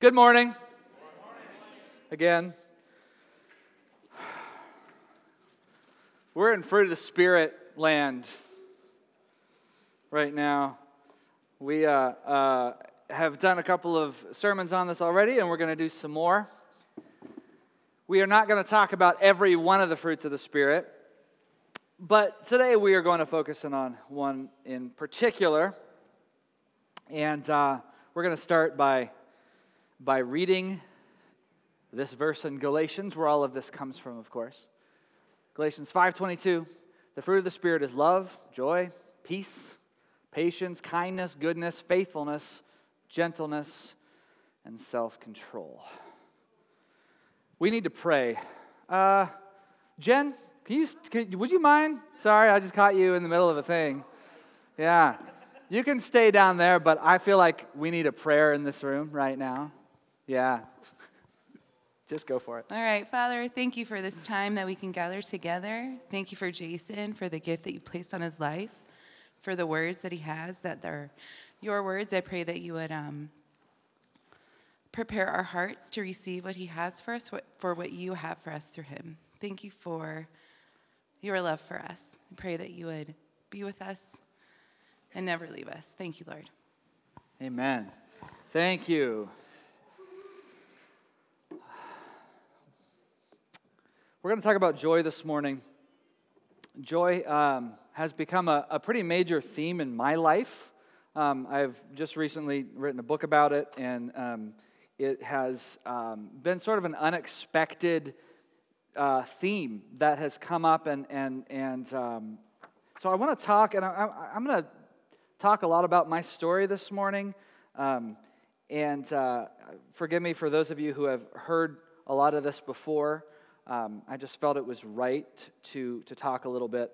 Good morning. Again. We're in fruit of the Spirit land right now. We uh, uh, have done a couple of sermons on this already, and we're going to do some more. We are not going to talk about every one of the fruits of the Spirit, but today we are going to focus in on one in particular. And uh, we're going to start by by reading this verse in Galatians, where all of this comes from, of course. Galatians 5:22, the fruit of the spirit is love, joy, peace, patience, kindness, goodness, faithfulness, gentleness, and self-control. We need to pray. Uh, Jen, can you, can, would you mind? Sorry, I just caught you in the middle of a thing. Yeah. You can stay down there, but I feel like we need a prayer in this room right now. Yeah. Just go for it. All right, Father, thank you for this time that we can gather together. Thank you for Jason, for the gift that you placed on his life, for the words that he has, that they're your words. I pray that you would um, prepare our hearts to receive what he has for us, for what you have for us through him. Thank you for your love for us. I pray that you would be with us and never leave us. Thank you, Lord. Amen. Thank you. We're going to talk about joy this morning. Joy um, has become a, a, pretty major theme in my life. Um, I've just recently written a book about it, and um, it has um, been sort of an unexpected uh, theme that has come up. And, and, and um, so I want to talk, and I, am going to talk a lot about my story this morning. Um, and uh, forgive me for those of you who have heard a lot of this before um, I just felt it was right to, to talk a little bit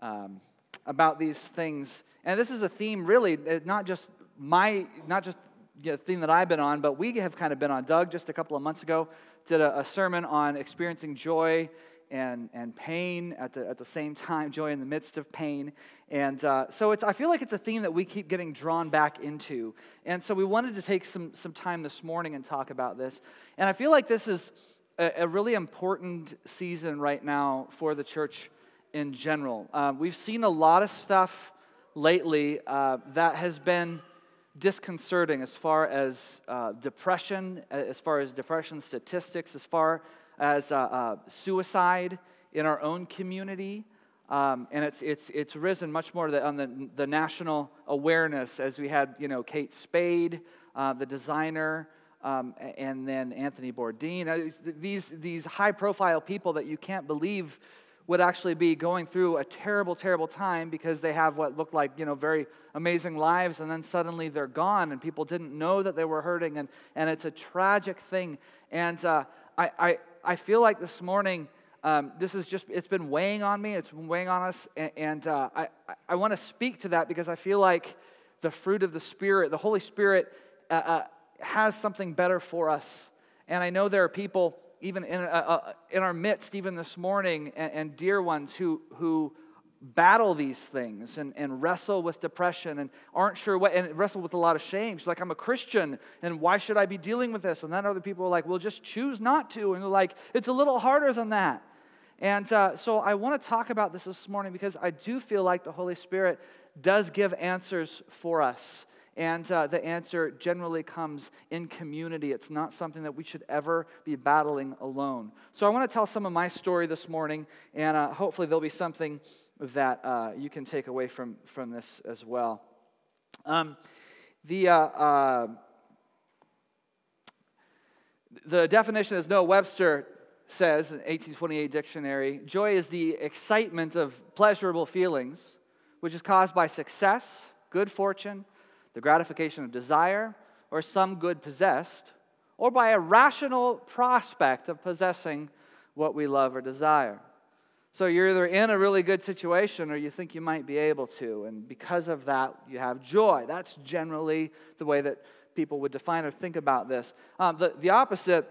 um, about these things. And this is a theme, really, not just my, not just the theme that I've been on, but we have kind of been on. Doug, just a couple of months ago, did a, a sermon on experiencing joy and, and pain at the, at the same time, joy in the midst of pain. And uh, so it's, I feel like it's a theme that we keep getting drawn back into. And so we wanted to take some, some time this morning and talk about this. And I feel like this is a, a really important season right now for the church in general. Uh, we've seen a lot of stuff lately uh, that has been disconcerting as far as uh, depression, as far as depression statistics, as far as uh, uh, suicide in our own community. Um, and it's, it's, it's risen much more on the, the national awareness as we had, you know, Kate Spade, uh, the designer, um, and then Anthony Bourdain. Uh, these, these high profile people that you can't believe would actually be going through a terrible, terrible time because they have what looked like, you know, very amazing lives, and then suddenly they're gone, and people didn't know that they were hurting, and, and it's a tragic thing. And uh, I, I, I feel like this morning, um, this is just, it's been weighing on me, it's been weighing on us, and, and uh, I, I want to speak to that because I feel like the fruit of the Spirit, the Holy Spirit, uh, uh has something better for us. And I know there are people, even in, uh, uh, in our midst, even this morning, and, and, dear ones who, who battle these things and, and wrestle with depression and aren't sure what, and wrestle with a lot of shame. She's like, I'm a Christian, and why should I be dealing with this? And then other people are like, well, just choose not to. And they're like, it's a little harder than that. And uh, so I want to talk about this this morning because I do feel like the Holy Spirit does give answers for us. And uh, the answer generally comes in community. It's not something that we should ever be battling alone. So I want to tell some of my story this morning, and uh, hopefully there'll be something that uh, you can take away from, from this as well. Um, the, uh, uh, the definition, as Noah Webster says in 1828 dictionary, joy is the excitement of pleasurable feelings, which is caused by success, good fortune, the gratification of desire, or some good possessed, or by a rational prospect of possessing what we love or desire. So you're either in a really good situation or you think you might be able to, and because of that, you have joy. That's generally the way that people would define or think about this. Um, the, the opposite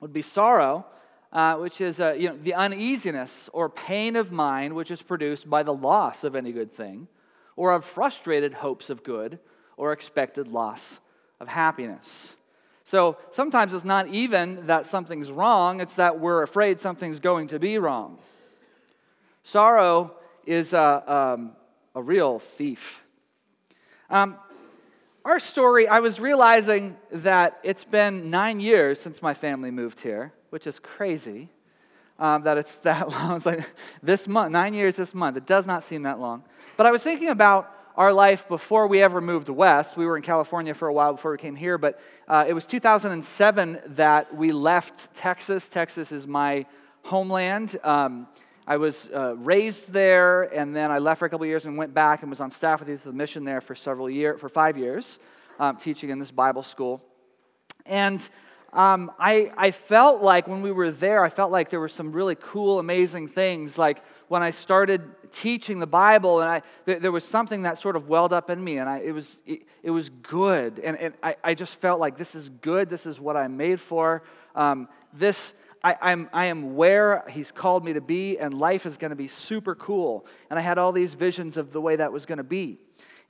would be sorrow, uh, which is uh, you know, the uneasiness or pain of mind which is produced by the loss of any good thing or of frustrated hopes of good or expected loss of happiness. So sometimes it's not even that something's wrong, it's that we're afraid something's going to be wrong. Sorrow is a, um, a real thief. Um, our story, I was realizing that it's been nine years since my family moved here, which is crazy um, that it's that long. It's like this month, nine years this month. It does not seem that long. But I was thinking about our life before we ever moved west. We were in California for a while before we came here, but uh, it was 2007 that we left Texas. Texas is my homeland. Um, I was uh, raised there, and then I left for a couple years and went back and was on staff with the Mission there for several years, for five years, um, teaching in this Bible school. And um, I, I felt like when we were there, I felt like there were some really cool, amazing things. Like when I started teaching the Bible, and I, th- there was something that sort of welled up in me, and I, it, was, it, it was good. And, and I, I just felt like this is good. This is what I'm made for. Um, this, I, I'm, I am where He's called me to be, and life is going to be super cool. And I had all these visions of the way that was going to be.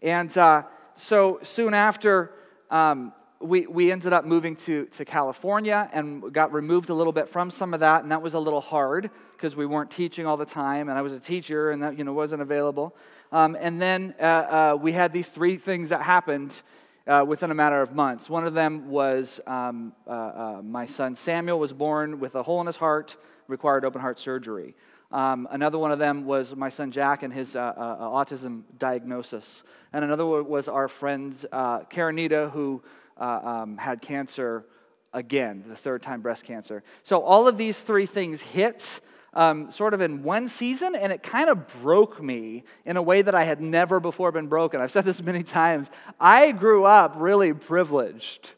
And uh, so soon after, um, we, we ended up moving to, to California and got removed a little bit from some of that, and that was a little hard because we weren't teaching all the time, and I was a teacher, and that you know wasn't available. Um, and then uh, uh, we had these three things that happened uh, within a matter of months. One of them was um, uh, uh, my son Samuel was born with a hole in his heart, required open heart surgery. Um, another one of them was my son Jack and his uh, autism diagnosis. And another was our friend Karenita, who uh, um, had cancer again, the third time breast cancer. So all of these three things hit um, sort of in one season, and it kind of broke me in a way that I had never before been broken. I've said this many times. I grew up really privileged.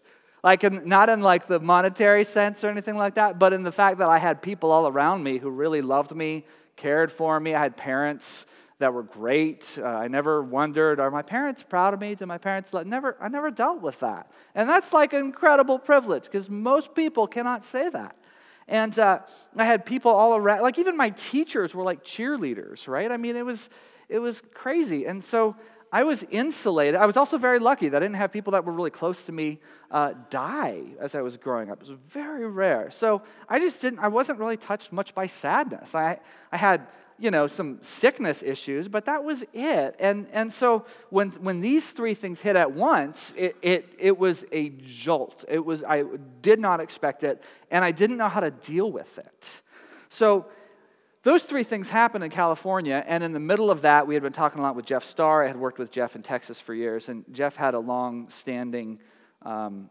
Like, in, not in like the monetary sense or anything like that, but in the fact that I had people all around me who really loved me, cared for me. I had parents that were great. Uh, I never wondered, are my parents proud of me? Do my parents let? Never, I never dealt with that. And that's like an incredible privilege because most people cannot say that. And uh, I had people all around, like even my teachers were like cheerleaders, right? I mean, it was, it was crazy. And so I was insulated. I was also very lucky that I didn't have people that were really close to me uh, die as I was growing up. It was very rare. So I just didn't, I wasn't really touched much by sadness. I, I had you know, some sickness issues, but that was it. And, and so when, when these three things hit at once, it, it, it was a jolt. It was, I did not expect it, and I didn't know how to deal with it. So those three things happened in California, and in the middle of that, we had been talking a lot with Jeff Starr. I had worked with Jeff in Texas for years, and Jeff had a long standing um,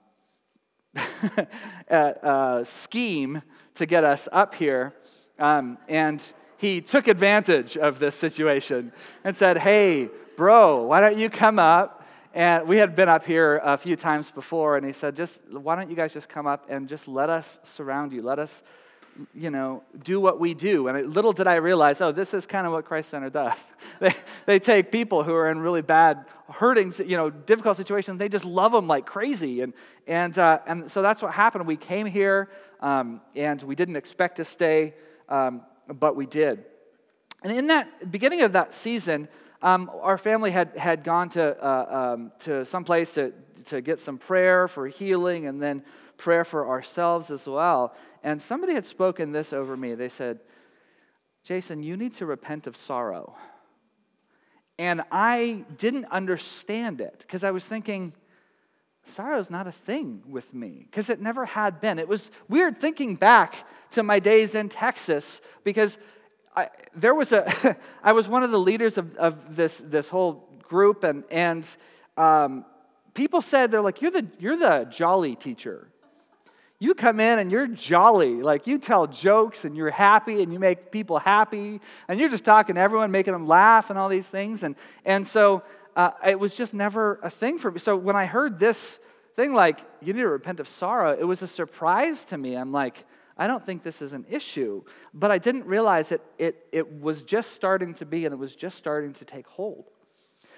uh, uh, scheme to get us up here. Um, and he took advantage of this situation and said, Hey, bro, why don't you come up? And we had been up here a few times before, and he said, Just why don't you guys just come up and just let us surround you? Let us, you know, do what we do. And little did I realize, oh, this is kind of what Christ Center does. they, they take people who are in really bad, hurting, you know, difficult situations, they just love them like crazy. And, and, uh, and so that's what happened. We came here, um, and we didn't expect to stay. Um, but we did. And in that beginning of that season, um, our family had, had gone to, uh, um, to some place to, to get some prayer for healing and then prayer for ourselves as well. And somebody had spoken this over me. They said, Jason, you need to repent of sorrow. And I didn't understand it because I was thinking, sorrow is not a thing with me because it never had been. It was weird thinking back to my days in Texas because I, there was a, I was one of the leaders of, of this, this whole group, and, and um, people said, they're like, you're the, you're the jolly teacher. You come in and you're jolly. Like you tell jokes and you're happy and you make people happy and you're just talking to everyone, making them laugh and all these things. And, and so uh, it was just never a thing for me. So when I heard this thing like, you need to repent of sorrow, it was a surprise to me. I'm like, I don't think this is an issue. But I didn't realize it, it, it was just starting to be and it was just starting to take hold.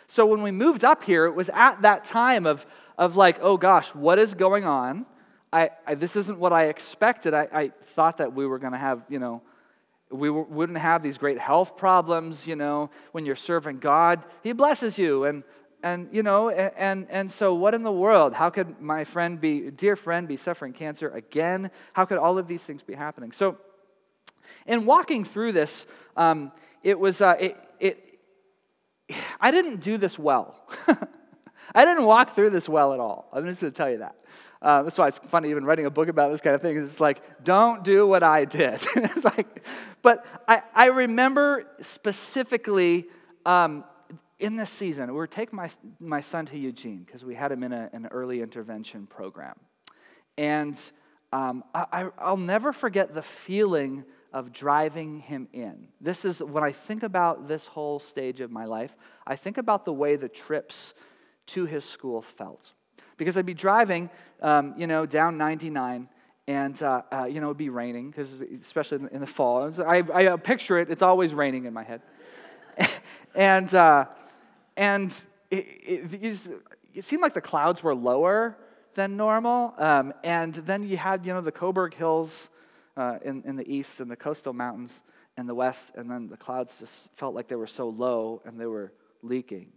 So when we moved up here, it was at that time of, of like, oh gosh, what is going on? I, I this isn't what I expected. I, I thought that we were going to have, you know, we wouldn't have these great health problems, you know, when you're serving God. He blesses you. And and you know and and so what in the world? How could my friend be dear friend be suffering cancer again? How could all of these things be happening? So in walking through this um, it was uh, it, it i didn't do this well. I didn't walk through this well at all. I'm just going to tell you that uh, that's why it's funny even writing a book about this kind of thing. It's like, don't do what I did. it's like, but I, I remember specifically um, in this season, we were taking my, my son to Eugene because we had him in a, an early intervention program. And um, I, I'll never forget the feeling of driving him in. This is when I think about this whole stage of my life, I think about the way the trips to his school felt. Because I'd be driving, um, you know, down 99, and, uh, uh, you know, it'd be raining, because especially in the, in the fall. I, I, picture it, it's always raining in my head. and, uh, and it, it, it, seemed like the clouds were lower than normal. Um, and then you had, you know, the Coburg Hills uh, in, in the east and the coastal mountains in the west. And then the clouds just felt like they were so low and they were leaking.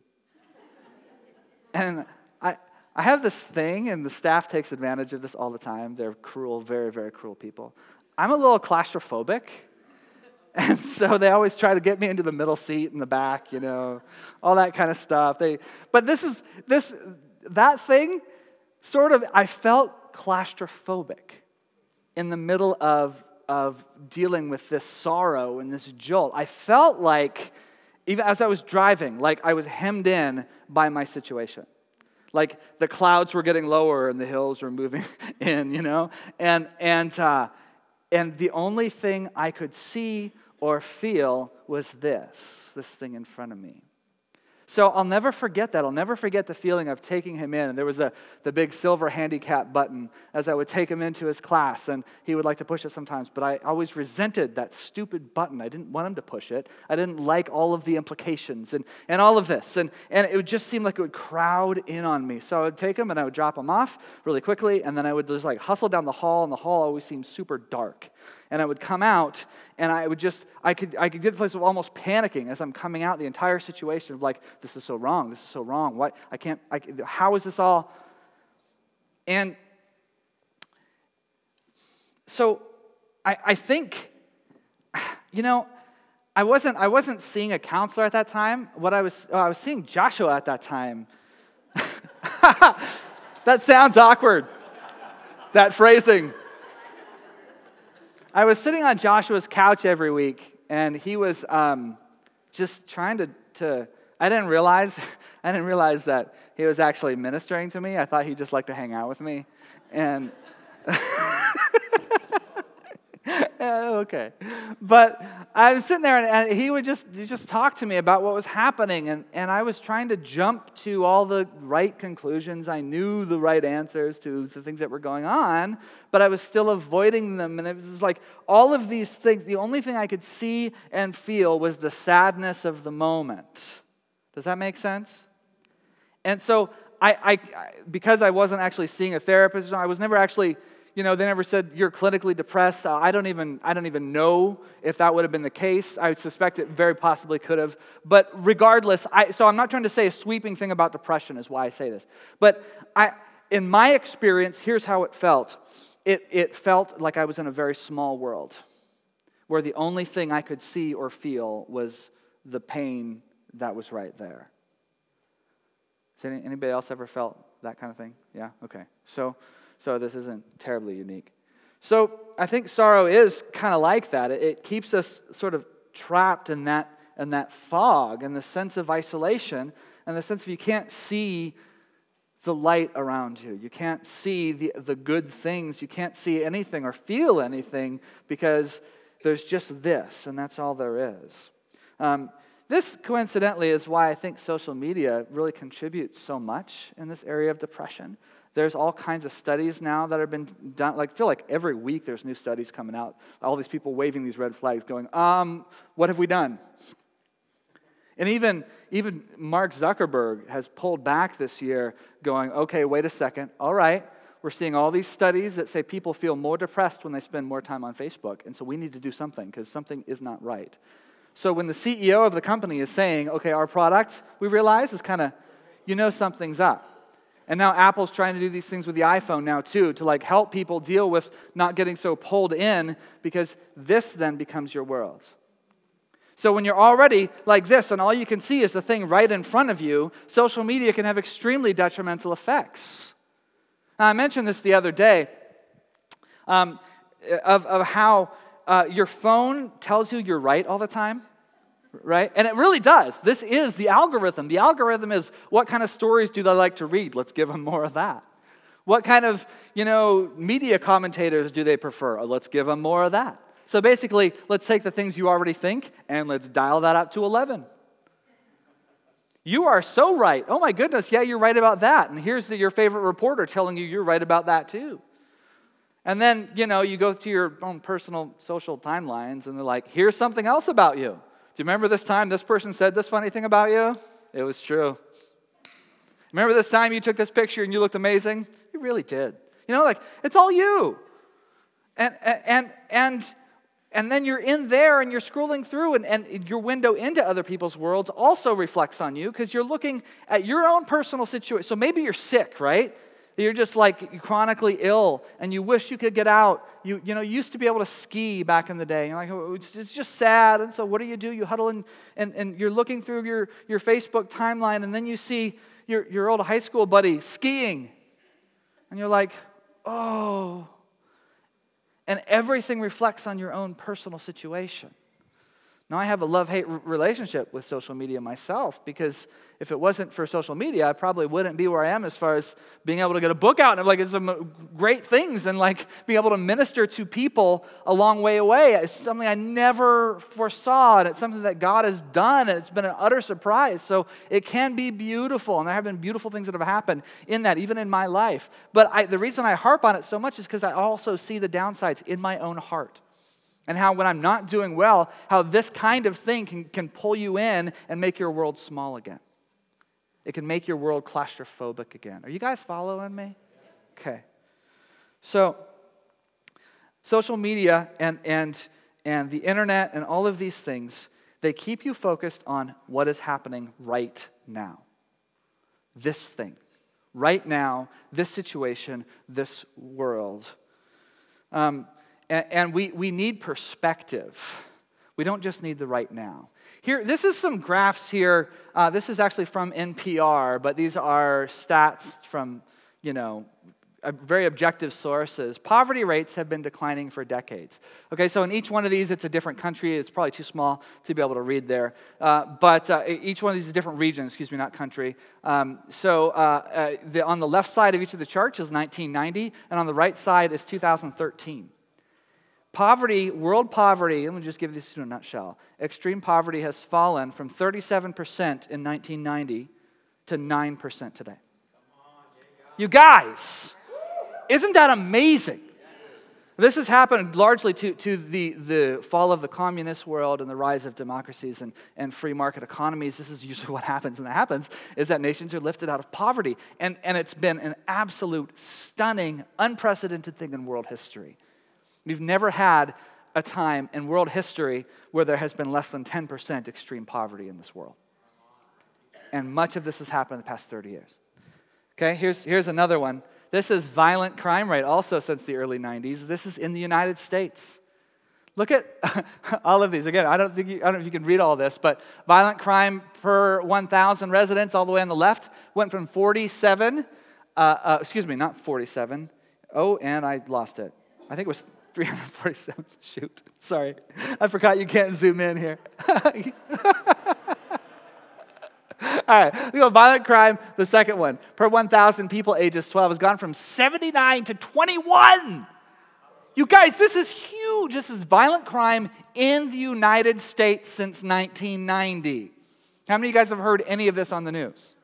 and I, I have this thing, and the staff takes advantage of this all the time. They're cruel, very, very cruel people. I'm a little claustrophobic. And so they always try to get me into the middle seat in the back, you know, all that kind of stuff. They, but this is, this, that thing sort of, I felt claustrophobic in the middle of, of dealing with this sorrow and this jolt. I felt like, even as I was driving, like I was hemmed in by my situation. Like the clouds were getting lower and the hills were moving in, you know? And, and, uh, and the only thing I could see or feel was this, this thing in front of me. So I'll never forget that. I'll never forget the feeling of taking him in. And there was the, the big silver handicap button as I would take him into his class. And he would like to push it sometimes, but I always resented that stupid button. I didn't want him to push it. I didn't like all of the implications and, and all of this. And, and it would just seem like it would crowd in on me. So I would take him and I would drop him off really quickly. And then I would just like hustle down the hall, and the hall always seemed super dark and I would come out and I would just, I could, I could get to the place of almost panicking as I'm coming out, the entire situation of like, this is so wrong, this is so wrong, what, I can't, I, how is this all? And so I, I think, you know, I wasn't, I wasn't seeing a counselor at that time. What I was, oh, I was seeing Joshua at that time. that sounds awkward. That phrasing. I was sitting on Joshua's couch every week, and he was um, just trying to, to. I didn't realize, I didn't realize that he was actually ministering to me. I thought he'd just like to hang out with me, and. Eh, okay. But I was sitting there and, and, he would just, just talk to me about what was happening. And, and I was trying to jump to all the right conclusions. I knew the right answers to the things that were going on, but I was still avoiding them. And it was like all of these things, the only thing I could see and feel was the sadness of the moment. Does that make sense? And so I, I because I wasn't actually seeing a therapist, I was never actually you know, they never said you're clinically depressed. Uh, I don't even I don't even know if that would have been the case. I suspect it very possibly could have. But regardless, I, so I'm not trying to say a sweeping thing about depression is why I say this. But I, in my experience, here's how it felt. It, it felt like I was in a very small world where the only thing I could see or feel was the pain that was right there. Has anybody else ever felt that kind of thing? Yeah? Okay. So, so this isn't terribly unique. So I think sorrow is kind of like that. It, keeps us sort of trapped in that, in that fog and the sense of isolation and the sense of you can't see the light around you. You can't see the, the good things. You can't see anything or feel anything because there's just this, and that's all there is. Um, this, coincidentally, is why I think social media really contributes so much in this area of depression. There's all kinds of studies now that have been done. Like, I feel like every week there's new studies coming out. All these people waving these red flags, going, um, what have we done? And even, even Mark Zuckerberg has pulled back this year, going, okay, wait a second. All right, we're seeing all these studies that say people feel more depressed when they spend more time on Facebook. And so we need to do something because something is not right. So when the CEO of the company is saying, okay, our product, we realize is kind of you know something's up. And now Apple's trying to do these things with the iPhone now too to like help people deal with not getting so pulled in because this then becomes your world. So when you're already like this and all you can see is the thing right in front of you, social media can have extremely detrimental effects. Now, I mentioned this the other day um, of, of how uh, your phone tells you you're right all the time right? And it really does. This is the algorithm. The algorithm is what kind of stories do they like to read? Let's give them more of that. What kind of, you know, media commentators do they prefer? Oh, let's give them more of that. So basically, let's take the things you already think and let's dial that up to 11. You are so right. Oh my goodness, yeah, you're right about that. And here's the, your favorite reporter telling you you're right about that too. And then, you know, you go to your own personal social timelines and they're like, here's something else about you. Do you remember this time this person said this funny thing about you? It was true. Remember this time you took this picture and you looked amazing? You really did. You know, like it's all you. And and and and then you're in there and you're scrolling through and, and your window into other people's worlds also reflects on you because you're looking at your own personal situation so maybe you're sick right you're just like chronically ill and you wish you could get out. You, you know, you used to be able to ski back in the day. You're like, oh, it's, just sad. And so what do you do? You huddle in, and, and you're looking through your, your Facebook timeline and then you see your, your old high school buddy skiing. And you're like, oh. And everything reflects on your own personal situation. Now, I have a love hate relationship with social media myself because if it wasn't for social media, I probably wouldn't be where I am as far as being able to get a book out and like it's some great things and like being able to minister to people a long way away. It's something I never foresaw and it's something that God has done and it's been an utter surprise. So it can be beautiful and there have been beautiful things that have happened in that, even in my life. But I, the reason I harp on it so much is because I also see the downsides in my own heart and how when I'm not doing well, how this kind of thing can, can pull you in and make your world small again. It can make your world claustrophobic again. Are you guys following me? Okay. So, social media and, and, and the internet and all of these things, they keep you focused on what is happening right now. This thing. Right now, this situation, this world. Um, and, and we, we need perspective. We don't just need the right now. Here, this is some graphs here. Uh, this is actually from NPR, but these are stats from, you know, very objective sources. Poverty rates have been declining for decades. Okay, so in each one of these, it's a different country. It's probably too small to be able to read there. Uh, but uh, each one of these is a different region, excuse me, not country. Um, so uh, uh the, on the left side of each of the charts is 1990, and on the right side is 2013. Poverty, world poverty, let me just give this in a nutshell. Extreme poverty has fallen from 37% in 1990 to 9% today. You guys, isn't that amazing? This has happened largely to, to the, the fall of the communist world and the rise of democracies and, and free market economies. This is usually what happens when that happens, is that nations are lifted out of poverty. And, and it's been an absolute, stunning, unprecedented thing in world history. We've never had a time in world history where there has been less than 10% extreme poverty in this world. And much of this has happened in the past 30 years. Okay, here's, here's another one. This is violent crime rate, also since the early 90s. This is in the United States. Look at all of these. Again, I don't, think you, I don't know if you can read all this, but violent crime per 1,000 residents, all the way on the left, went from 47, uh, uh, excuse me, not 47. Oh, and I lost it. I think it was 347. Shoot. Sorry. I forgot you can't zoom in here. All right, we go violent crime, the second one. Per 1,000 people ages 12 has gone from 79 to 21. You guys, this is huge. This is violent crime in the United States since 1990. How many of you guys have heard any of this on the news?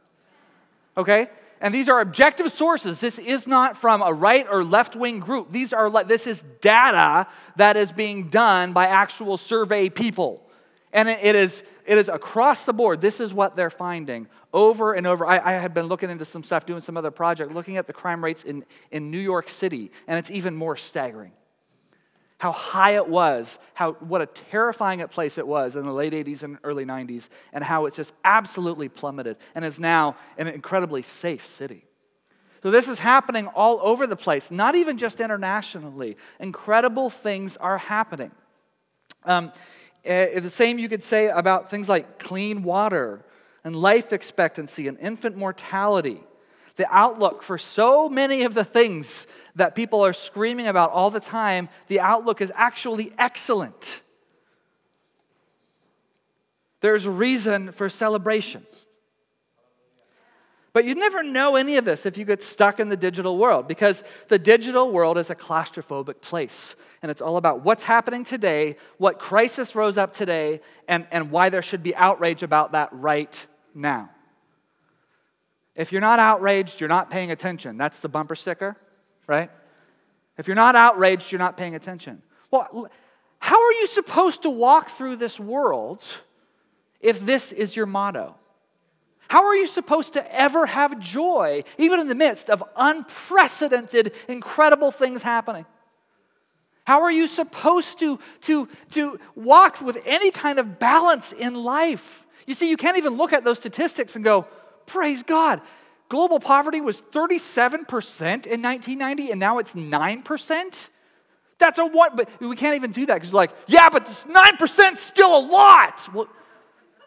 Okay? And these are objective sources. This is not from a right or left wing group. These are this is data that is being done by actual survey people. And it is, it is across the board. This is what they're finding over and over. I, I had been looking into some stuff, doing some other project, looking at the crime rates in, in New York City, and it's even more staggering. How high it was, how, what a terrifying place it was in the late 80s and early 90s, and how it's just absolutely plummeted and is now an incredibly safe city. So, this is happening all over the place, not even just internationally. Incredible things are happening. Um, uh, the same you could say about things like clean water and life expectancy and infant mortality the outlook for so many of the things that people are screaming about all the time, the outlook is actually excellent. There's reason for celebration. But you'd never know any of this if you get stuck in the digital world because the digital world is a claustrophobic place. And it's all about what's happening today, what crisis rose up today, and, and why there should be outrage about that right now. If you're not outraged, you're not paying attention. That's the bumper sticker, right? If you're not outraged, you're not paying attention. Well, how are you supposed to walk through this world if this is your motto? How are you supposed to ever have joy, even in the midst of unprecedented, incredible things happening? How are you supposed to, to, to walk with any kind of balance in life? You see, you can't even look at those statistics and go, Praise God. Global poverty was 37% in 1990, and now it's 9%. That's a what? But we can't even do that because, like, yeah, but 9% is still a lot. Well,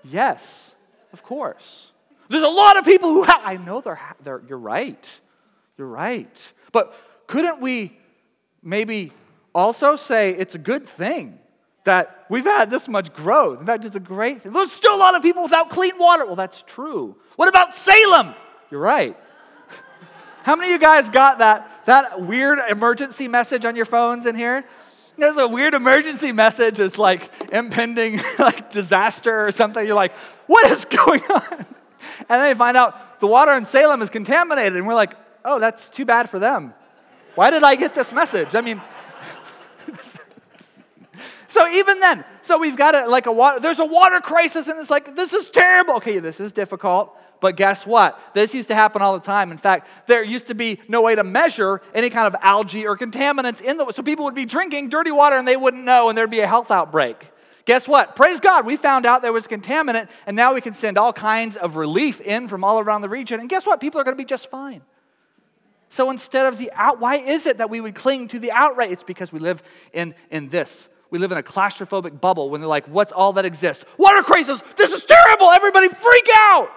yes, of course. There's a lot of people who, ha- I know they're, they're, you're right. You're right. But couldn't we maybe also say it's a good thing that we've had this much growth. In fact, it's a great thing. There's still a lot of people without clean water. Well, that's true. What about Salem? You're right. How many of you guys got that, that weird emergency message on your phones in here? There's a weird emergency message. It's like impending like disaster or something. You're like, what is going on? And then you find out the water in Salem is contaminated. And we're like, oh, that's too bad for them. Why did I get this message? I mean, So even then, so we've got a, like a water, there's a water crisis and it's like, this is terrible. Okay, this is difficult. But guess what? This used to happen all the time. In fact, there used to be no way to measure any kind of algae or contaminants in the so people would be drinking dirty water and they wouldn't know and there'd be a health outbreak. Guess what? Praise God, we found out there was contaminant and now we can send all kinds of relief in from all around the region. And guess what? People are going to be just fine. So instead of the out, why is it that we would cling to the outright? It's because we live in, in this we live in a claustrophobic bubble when they're like, what's all that exists? Water crisis! This is terrible! Everybody freak out!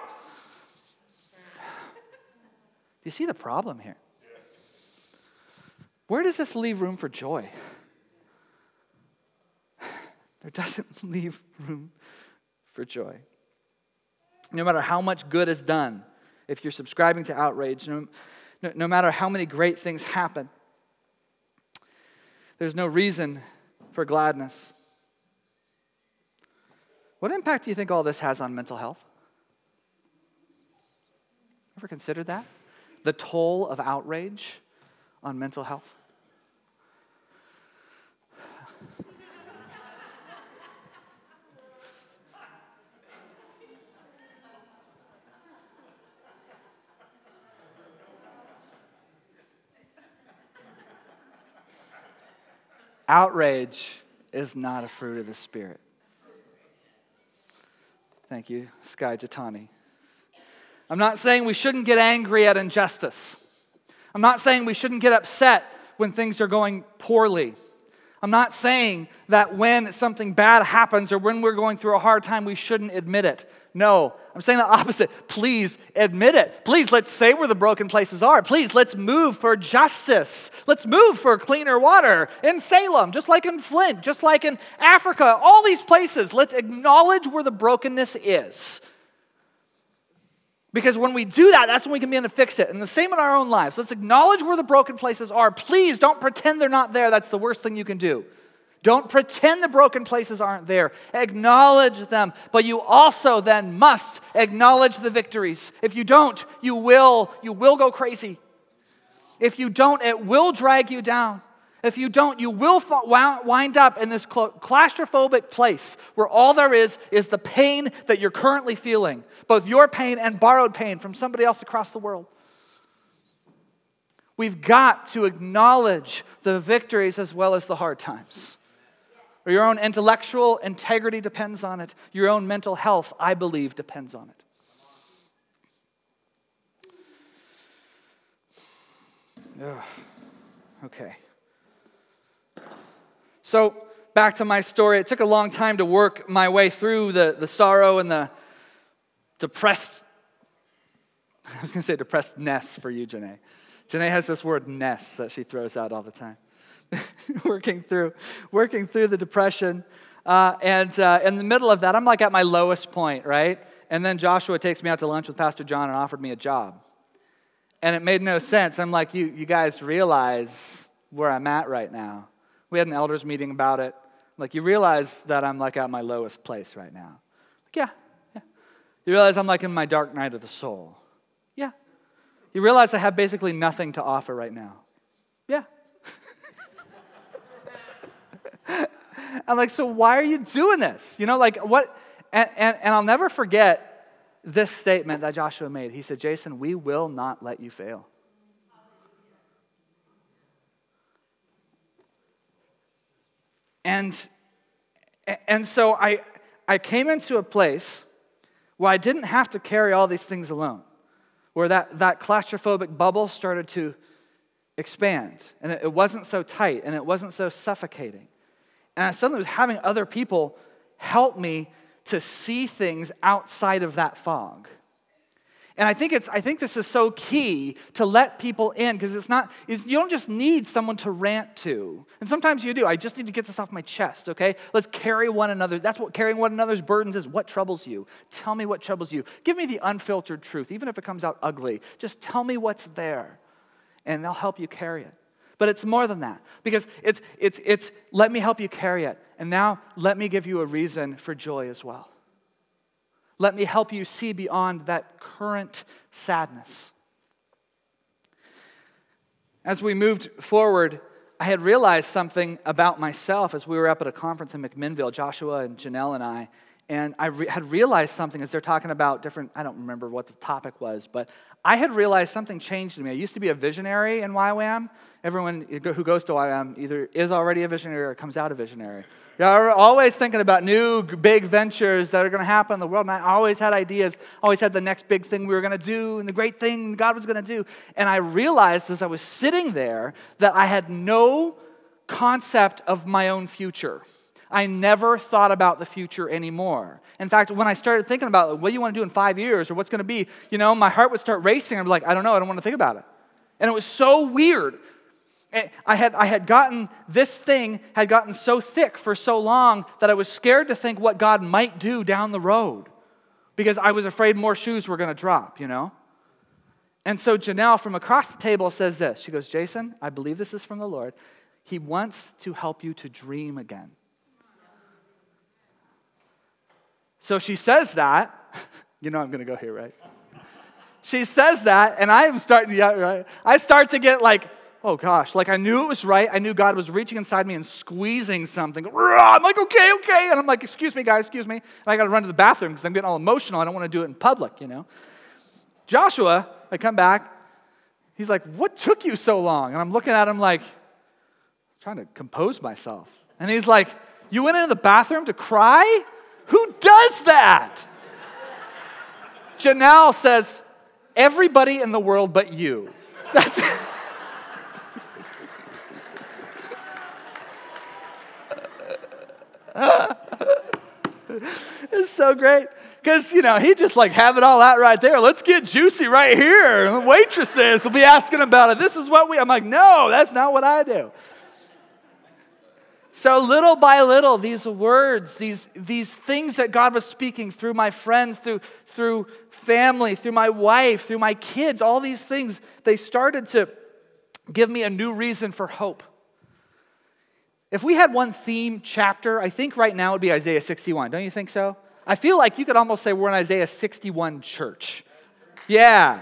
Do you see the problem here? Where does this leave room for joy? There doesn't leave room for joy. No matter how much good is done, if you're subscribing to outrage, no, no, no matter how many great things happen, there's no reason for gladness. What impact do you think all this has on mental health? Ever considered that? The toll of outrage on mental health? Outrage is not a fruit of the Spirit. Thank you, Sky Jatani. I'm not saying we shouldn't get angry at injustice. I'm not saying we shouldn't get upset when things are going poorly. I'm not saying that when something bad happens or when we're going through a hard time, we shouldn't admit it. No, I'm saying the opposite. Please admit it. Please let's say where the broken places are. Please let's move for justice. Let's move for cleaner water in Salem, just like in Flint, just like in Africa, all these places. Let's acknowledge where the brokenness is. Because when we do that, that's when we can begin to fix it. And the same in our own lives. Let's acknowledge where the broken places are. Please don't pretend they're not there. That's the worst thing you can do. Don't pretend the broken places aren't there. Acknowledge them. But you also then must acknowledge the victories. If you don't, you will you will go crazy. If you don't, it will drag you down. If you don't, you will wind up in this claustrophobic place where all there is is the pain that you're currently feeling, both your pain and borrowed pain from somebody else across the world. We've got to acknowledge the victories as well as the hard times. Your own intellectual integrity depends on it. Your own mental health, I believe, depends on it. Ugh. Okay. So, back to my story. It took a long time to work my way through the, the sorrow and the depressed. I was going to say depressed ness for you, Janae. Janae has this word ness that she throws out all the time. working through, working through the depression. Uh, and uh, in the middle of that, I'm like at my lowest point, right? And then Joshua takes me out to lunch with Pastor John and offered me a job. And it made no sense. I'm like, you, you guys realize where I'm at right now. We had an elders meeting about it. Like, you realize that I'm like at my lowest place right now. Like, yeah, yeah. You realize I'm like in my dark night of the soul. Yeah. You realize I have basically nothing to offer right now. Yeah. I'm like, so why are you doing this? You know, like what? And, and, and I'll never forget this statement that Joshua made. He said, Jason, we will not let you fail. And, and so I, I came into a place where I didn't have to carry all these things alone, where that, that claustrophobic bubble started to expand, and it, it wasn't so tight, and it wasn't so suffocating. And I suddenly was having other people help me to see things outside of that fog. And I think, it's, I think this is so key to let people in because it's not, it's, you don't just need someone to rant to. And sometimes you do. I just need to get this off my chest, okay? Let's carry one another. That's what carrying one another's burdens is. What troubles you? Tell me what troubles you. Give me the unfiltered truth, even if it comes out ugly. Just tell me what's there, and they'll help you carry it. But it's more than that because it's, it's, it's let me help you carry it. And now let me give you a reason for joy as well. Let me help you see beyond that current sadness. As we moved forward, I had realized something about myself as we were up at a conference in McMinnville, Joshua and Janelle and I. And I re- had realized something as they're talking about different, I don't remember what the topic was, but I had realized something changed in me. I used to be a visionary in YWAM. Everyone who goes to YWAM either is already a visionary or comes out a visionary. You're always thinking about new big ventures that are going to happen in the world. And I always had ideas, always had the next big thing we were going to do and the great thing God was going to do. And I realized as I was sitting there that I had no concept of my own future. I never thought about the future anymore. In fact, when I started thinking about what do you want to do in five years or what's going to be, you know, my heart would start racing. I'd be like, I don't know, I don't want to think about it. And it was so weird I had, I had gotten, this thing had gotten so thick for so long that I was scared to think what God might do down the road because I was afraid more shoes were going to drop, you know? And so Janelle from across the table says this She goes, Jason, I believe this is from the Lord. He wants to help you to dream again. So she says that. You know I'm going to go here, right? She says that, and I am starting to, right? I start to get like oh gosh, like I knew it was right. I knew God was reaching inside me and squeezing something. I'm like, okay, okay. And I'm like, excuse me, guys, excuse me. And I got to run to the bathroom because I'm getting all emotional. I don't want to do it in public, you know. Joshua, I come back. He's like, what took you so long? And I'm looking at him like, trying to compose myself. And he's like, you went into the bathroom to cry? Who does that? Janelle says, everybody in the world but you. That's it. it's so great. Because, you know, he just like have it all out right there. Let's get juicy right here. Waitresses will be asking about it. This is what we, I'm like, no, that's not what I do. So little by little, these words, these, these things that God was speaking through my friends, through, through family, through my wife, through my kids, all these things, they started to give me a new reason for hope. If we had one theme chapter, I think right now it would be Isaiah 61. Don't you think so? I feel like you could almost say we're an Isaiah 61 church. Yeah.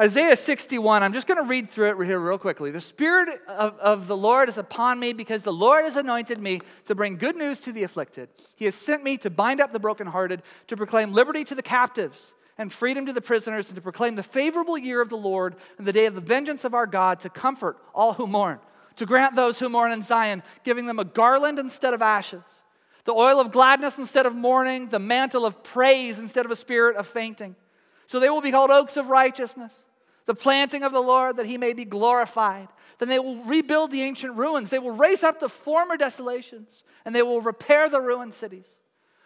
Isaiah 61, I'm just going to read through it here real quickly. The Spirit of, of the Lord is upon me because the Lord has anointed me to bring good news to the afflicted. He has sent me to bind up the brokenhearted, to proclaim liberty to the captives and freedom to the prisoners, and to proclaim the favorable year of the Lord and the day of the vengeance of our God, to comfort all who mourn, to grant those who mourn in Zion, giving them a garland instead of ashes, the oil of gladness instead of mourning, the mantle of praise instead of a spirit of fainting. So they will be called oaks of righteousness, the planting of the Lord, that he may be glorified. Then they will rebuild the ancient ruins. They will raise up the former desolations, and they will repair the ruined cities,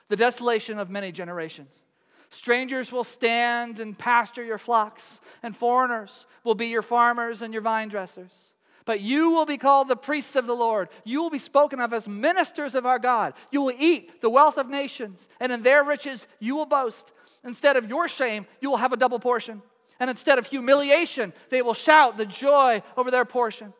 the desolation of many generations. Strangers will stand and pasture your flocks, and foreigners will be your farmers and your vine dressers. But you will be called the priests of the Lord. You will be spoken of as ministers of our God. You will eat the wealth of nations, and in their riches you will boast. Instead of your shame, you will have a double portion. And instead of humiliation, they will shout the joy over their portion.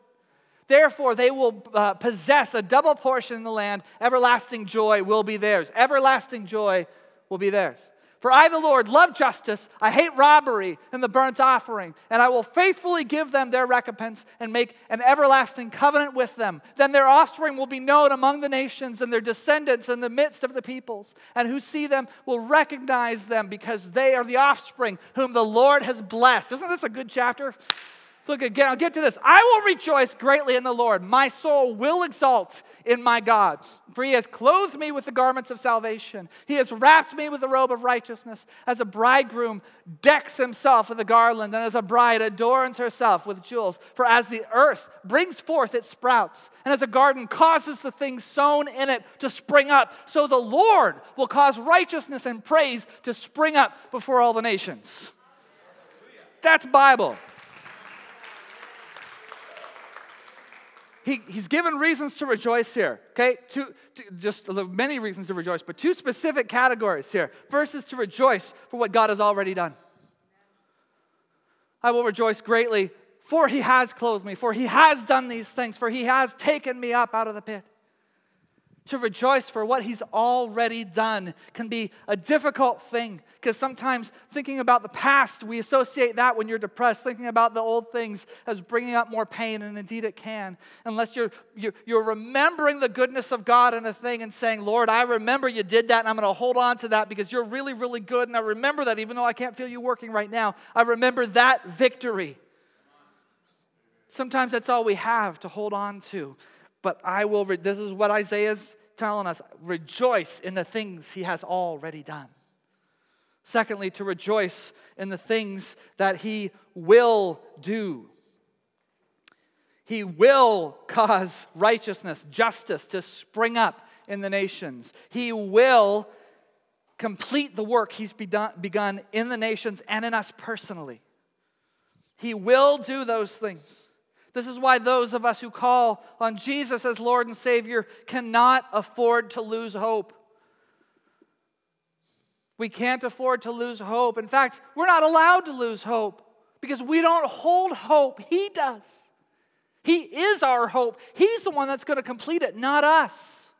Therefore, they will uh, possess a double portion in the land. Everlasting joy will be theirs. Everlasting joy will be theirs. For I, the Lord, love justice. I hate robbery and the burnt offering. And I will faithfully give them their recompense and make an everlasting covenant with them. Then their offspring will be known among the nations and their descendants in the midst of the peoples. And who see them will recognize them because they are the offspring whom the Lord has blessed. Isn't this a good chapter? Look again, I'll get to this. I will rejoice greatly in the Lord. My soul will exult in my God. For he has clothed me with the garments of salvation. He has wrapped me with the robe of righteousness. As a bridegroom decks himself with a garland, and as a bride adorns herself with jewels. For as the earth brings forth its sprouts, and as a garden causes the things sown in it to spring up, so the Lord will cause righteousness and praise to spring up before all the nations. That's Bible. He, he's given reasons to rejoice here, okay? Two, two, just many reasons to rejoice, but two specific categories here. First is to rejoice for what God has already done. I will rejoice greatly, for he has clothed me, for he has done these things, for he has taken me up out of the pit. To rejoice for what he's already done can be a difficult thing because sometimes thinking about the past, we associate that when you're depressed, thinking about the old things as bringing up more pain, and indeed it can. Unless you're, you're, you're remembering the goodness of God in a thing and saying, Lord, I remember you did that, and I'm going to hold on to that because you're really, really good, and I remember that even though I can't feel you working right now. I remember that victory. Sometimes that's all we have to hold on to but I will, re- this is what Isaiah's telling us rejoice in the things he has already done. Secondly, to rejoice in the things that he will do. He will cause righteousness, justice to spring up in the nations. He will complete the work he's begun in the nations and in us personally. He will do those things. This is why those of us who call on Jesus as Lord and Savior cannot afford to lose hope. We can't afford to lose hope. In fact, we're not allowed to lose hope because we don't hold hope. He does. He is our hope. He's the one that's going to complete it, not us.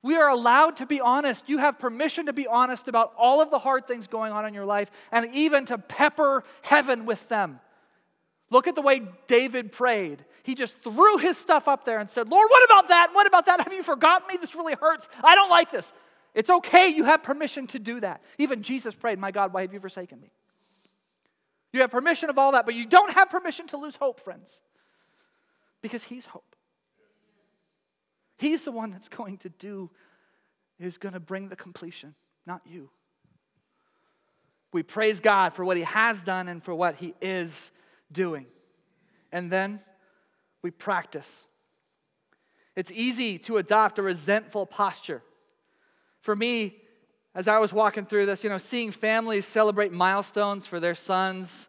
We are allowed to be honest. You have permission to be honest about all of the hard things going on in your life and even to pepper heaven with them. Look at the way David prayed. He just threw his stuff up there and said, Lord, what about that? What about that? Have you forgotten me? This really hurts. I don't like this. It's okay. You have permission to do that. Even Jesus prayed, My God, why have you forsaken me? You have permission of all that, but you don't have permission to lose hope, friends, because He's hope. He's the one that's going to do, is going to bring the completion, not you. We praise God for what He has done and for what He is doing. And then we practice. It's easy to adopt a resentful posture. For me, as I was walking through this, you know, seeing families celebrate milestones for their sons,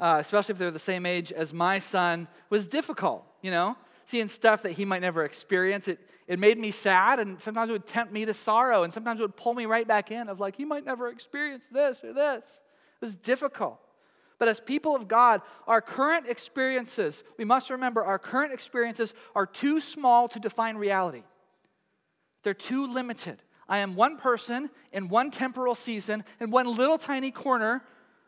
uh, especially if they're the same age as my son, was difficult, you know? Seeing stuff that he might never experience, it, it made me sad, and sometimes it would tempt me to sorrow, and sometimes it would pull me right back in of like, he might never experience this or this. It was difficult. But as people of God, our current experiences, we must remember our current experiences are too small to define reality. They're too limited. I am one person in one temporal season in one little tiny corner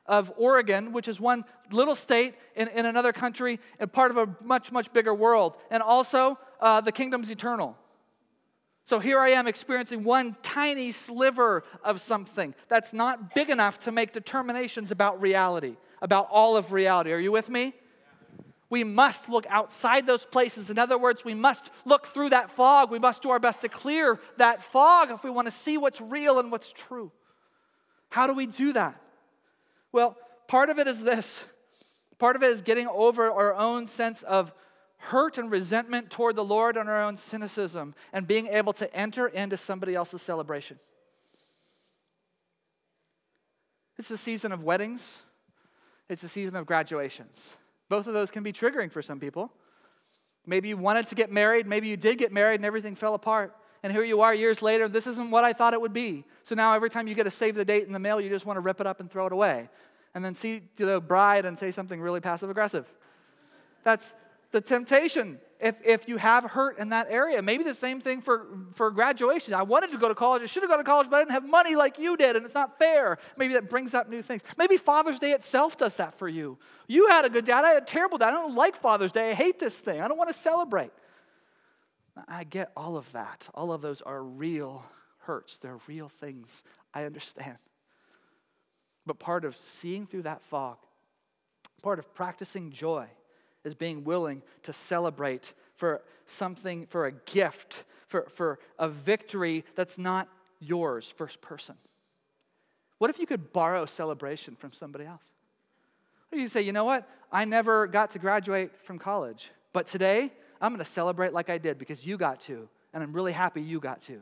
of Oregon, which is one little state in, in another country and part of a much, much bigger world. And also, uh, the kingdom's eternal. So here I am experiencing one tiny sliver of something that's not big enough to make determinations about reality, about all of reality. Are you with me? We must look outside those places. In other words, we must look through that fog. We must do our best to clear that fog if we want to see what's real and what's true. How do we do that? Well, part of it is this part of it is getting over our own sense of hurt and resentment toward the Lord and our own cynicism and being able to enter into somebody else's celebration. It's a season of weddings, it's a season of graduations. Both of those can be triggering for some people. Maybe you wanted to get married, maybe you did get married and everything fell apart. And here you are years later, this isn't what I thought it would be. So now every time you get a save the date in the mail, you just want to rip it up and throw it away. And then see the bride and say something really passive aggressive. That's the temptation if, if you have hurt in that area. Maybe the same thing for, for graduation. I wanted to go to college. I should have gone to college, but I didn't have money like you did, and it's not fair. Maybe that brings up new things. Maybe Father's Day itself does that for you. You had a good dad. I had a terrible dad. I don't like Father's Day. I hate this thing. I don't want to celebrate. I get all of that. All of those are real hurts, they're real things. I understand. But part of seeing through that fog, part of practicing joy, is being willing to celebrate for something, for a gift, for, for a victory that's not yours, first person. What if you could borrow celebration from somebody else? What if you say, you know what? I never got to graduate from college, but today I'm going to celebrate like I did because you got to, and I'm really happy you got to.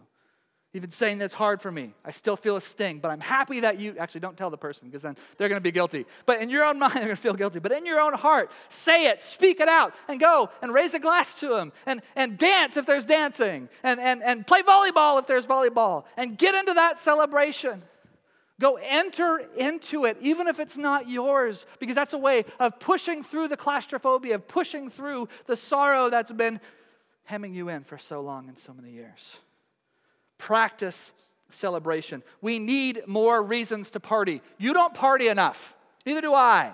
Even saying that's hard for me. I still feel a sting, but I'm happy that you actually don't tell the person because then they're going to be guilty. But in your own mind, they're going to feel guilty. But in your own heart, say it, speak it out, and go and raise a glass to them and, and dance if there's dancing and, and, and play volleyball if there's volleyball and get into that celebration. Go enter into it, even if it's not yours, because that's a way of pushing through the claustrophobia, of pushing through the sorrow that's been hemming you in for so long and so many years practice celebration. We need more reasons to party. You don't party enough, neither do I.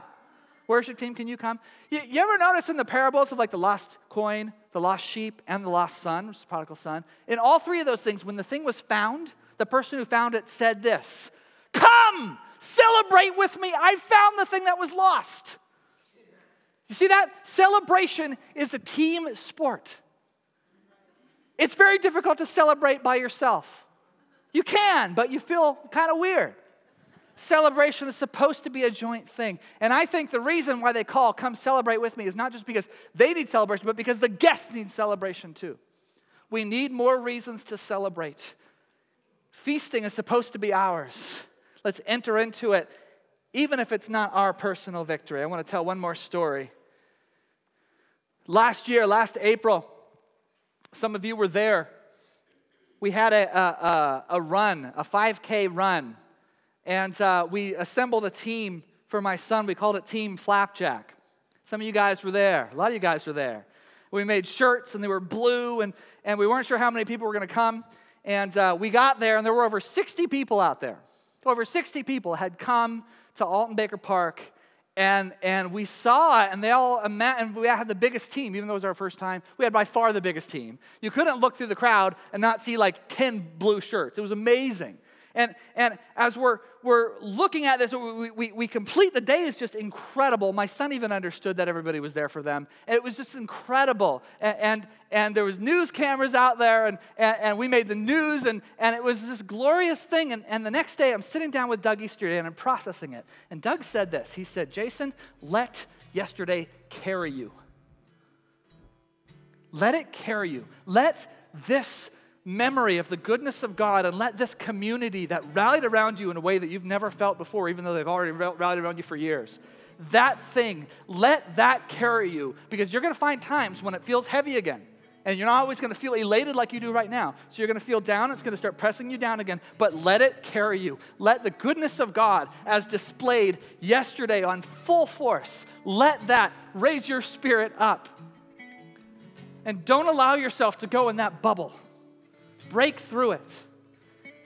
Worship team, can you come? You, you, ever notice in the parables of like the lost coin, the lost sheep, and the lost son, which is the prodigal son? In all three of those things, when the thing was found, the person who found it said this Come, celebrate with me. I found the thing that was lost. You see that? Celebration is a team sport. It's very difficult to celebrate by yourself. You can, but you feel kind of weird. Celebration is supposed to be a joint thing. And I think the reason why they call come celebrate with me is not just because they need celebration, but because the guests need celebration too. We need more reasons to celebrate. Feasting is supposed to be ours. Let's enter into it, even if it's not our personal victory. I want to tell one more story. Last year, last April, some of you were there. We had a, a, a run, a 5K run, and uh, we assembled a team for my son. We called it Team Flapjack. Some of you guys were there. A lot of you guys were there. We made shirts, and they were blue, and, and we weren't sure how many people were going to come. And uh, we got there, and there were over 60 people out there. Over 60 people had come to Alton Baker Park and, and we saw it, and they all, and we had the biggest team, even though it was our first time. We had by far the biggest team. You couldn't look through the crowd and not see like 10 blue shirts. It was amazing. And, and as we're, we're looking at this, we, we, we complete the day is just incredible. My son even understood that everybody was there for them. And it was just incredible. And, and, and there was news cameras out there, and, and, and, we made the news, and, and it was this glorious thing. And, and the next day, I'm sitting down with Doug Easterday, and I'm processing it. And Doug said this. He said, Jason, let yesterday carry you. Let it carry you. Let this memory of the goodness of God and let this community that rallied around you in a way that you've never felt before, even though they've already rallied around you for years, that thing, let that carry you because you're going to find times when it feels heavy again. And you're not always going to feel elated like you do right now. So you're going to feel down. It's going to start pressing you down again. But let it carry you. Let the goodness of God, as displayed yesterday on full force, let that raise your spirit up. And don't allow yourself to go in that bubble break through it.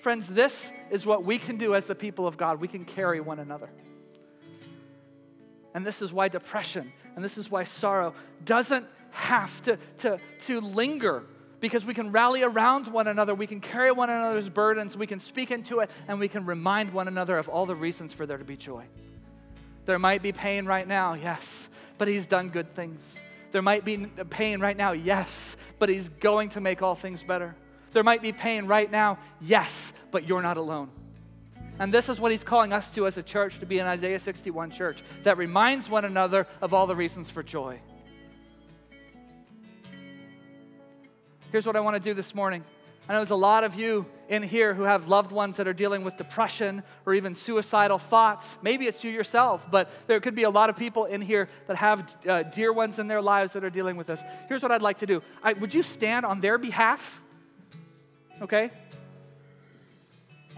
Friends, this is what we can do as the people of God. We can carry one another. And this is why depression and this is why sorrow doesn't have to, to, to linger because we can rally around one another, we can carry one another's burdens, we can speak into it, and we can remind one another of all the reasons for there to be joy. There might be pain right now, yes, but He's done good things. There might be pain right now, yes, but He's going to make all things better. There might be pain right now, yes, but you're not alone. And this is what he's calling us to as a church to be an Isaiah 61 church that reminds one another of all the reasons for joy. Here's what I want to do this morning. I know there's a lot of you in here who have loved ones that are dealing with depression or even suicidal thoughts. Maybe it's you yourself, but there could be a lot of people in here that have uh, dear ones in their lives that are dealing with this. Here's what I'd like to do I, Would you stand on their behalf? Okay?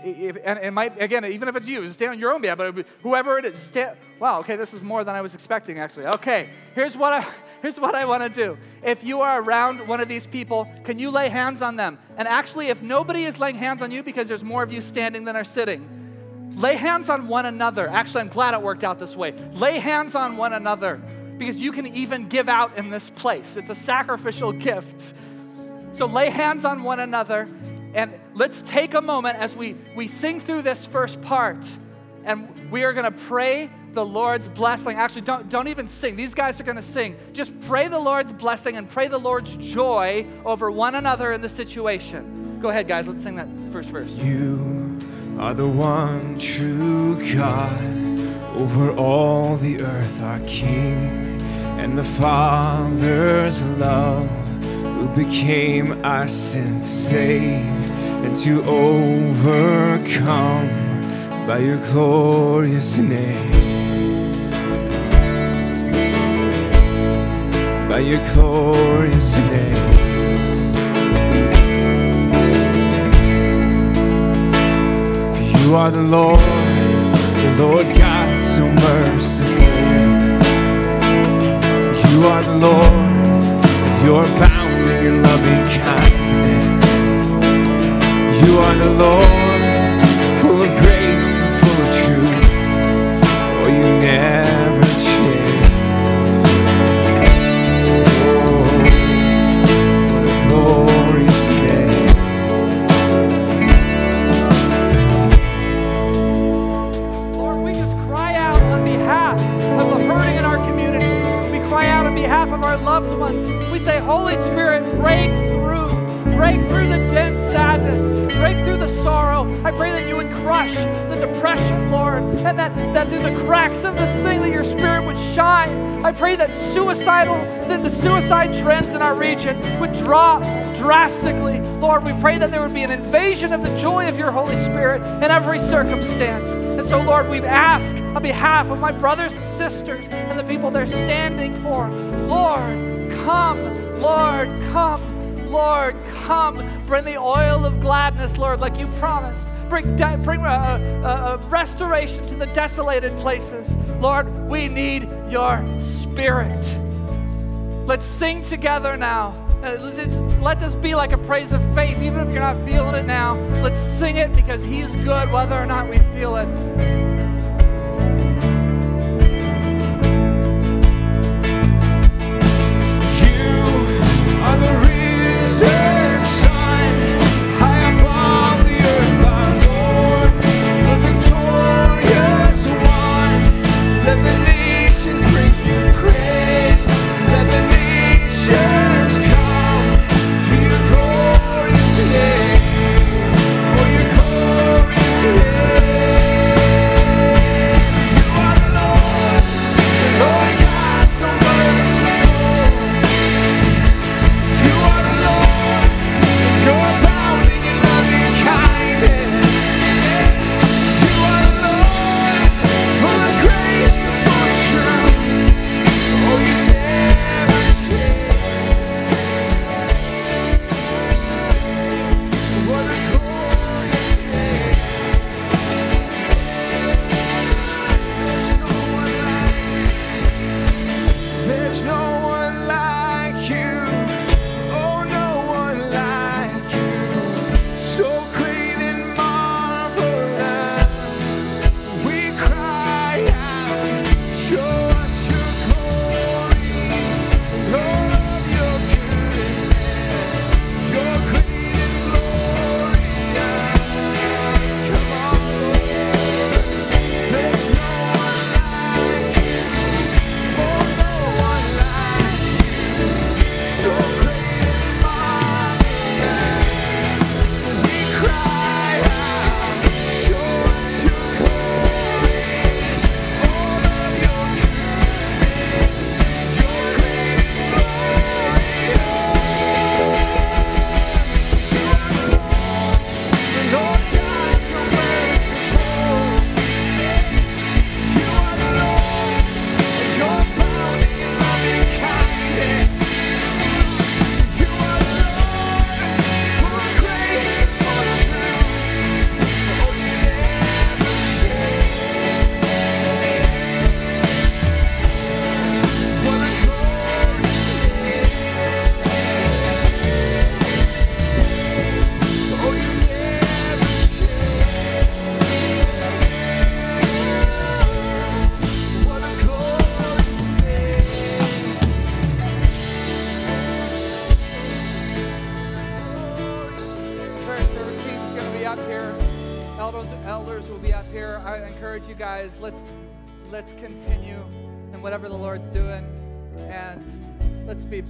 If, and it might, again, even if it's you, stand on your own behalf, but whoever it is, stand. Wow, okay, this is more than I was expecting, actually. Okay, here's what I, here's what I want to do. If you are around one of these people, can you lay hands on them? And actually, if nobody is laying hands on you because there's more of you standing than are sitting, lay hands on one another. Actually, I'm glad it worked out this way. Lay hands on one another because you can even give out in this place. It's a sacrificial gift. So lay hands on one another and let's take a moment as we, we sing through this first part and we are going to pray the Lord's blessing. Actually, don't, don't even sing. These guys are going to sing. Just pray the Lord's blessing and pray the Lord's joy over one another in the situation. Go ahead, guys. Let's sing that first verse. You are the one true God over all the earth, our King, and the Father's love who became our sin to save and to overcome by your glorious name. By your glorious name. You are the Lord, the Lord God so merciful. You are the Lord, you're abounding in loving kindness. You are the Lord, drop drastically. Lord, we pray that there would be an invasion of the joy of your Holy Spirit in every circumstance. And so, Lord, we ask on behalf of my brothers and sisters and the people they're standing for, Lord, come, Lord, come. Lord, come. Bring the oil of gladness, Lord, like you promised. Bring, de- bring a, a, a restoration to the desolated places. Lord, we need your spirit. Let's sing together now. Uh, Let this be like a praise of faith, even if you're not feeling it now. Let's sing it because He's good, whether or not we feel it.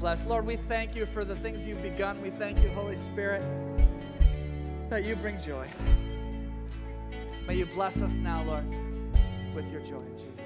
Blessed. Lord, we thank you for the things you've begun. We thank you, Holy Spirit, that you bring joy. May you bless us now, Lord, with your joy Jesus'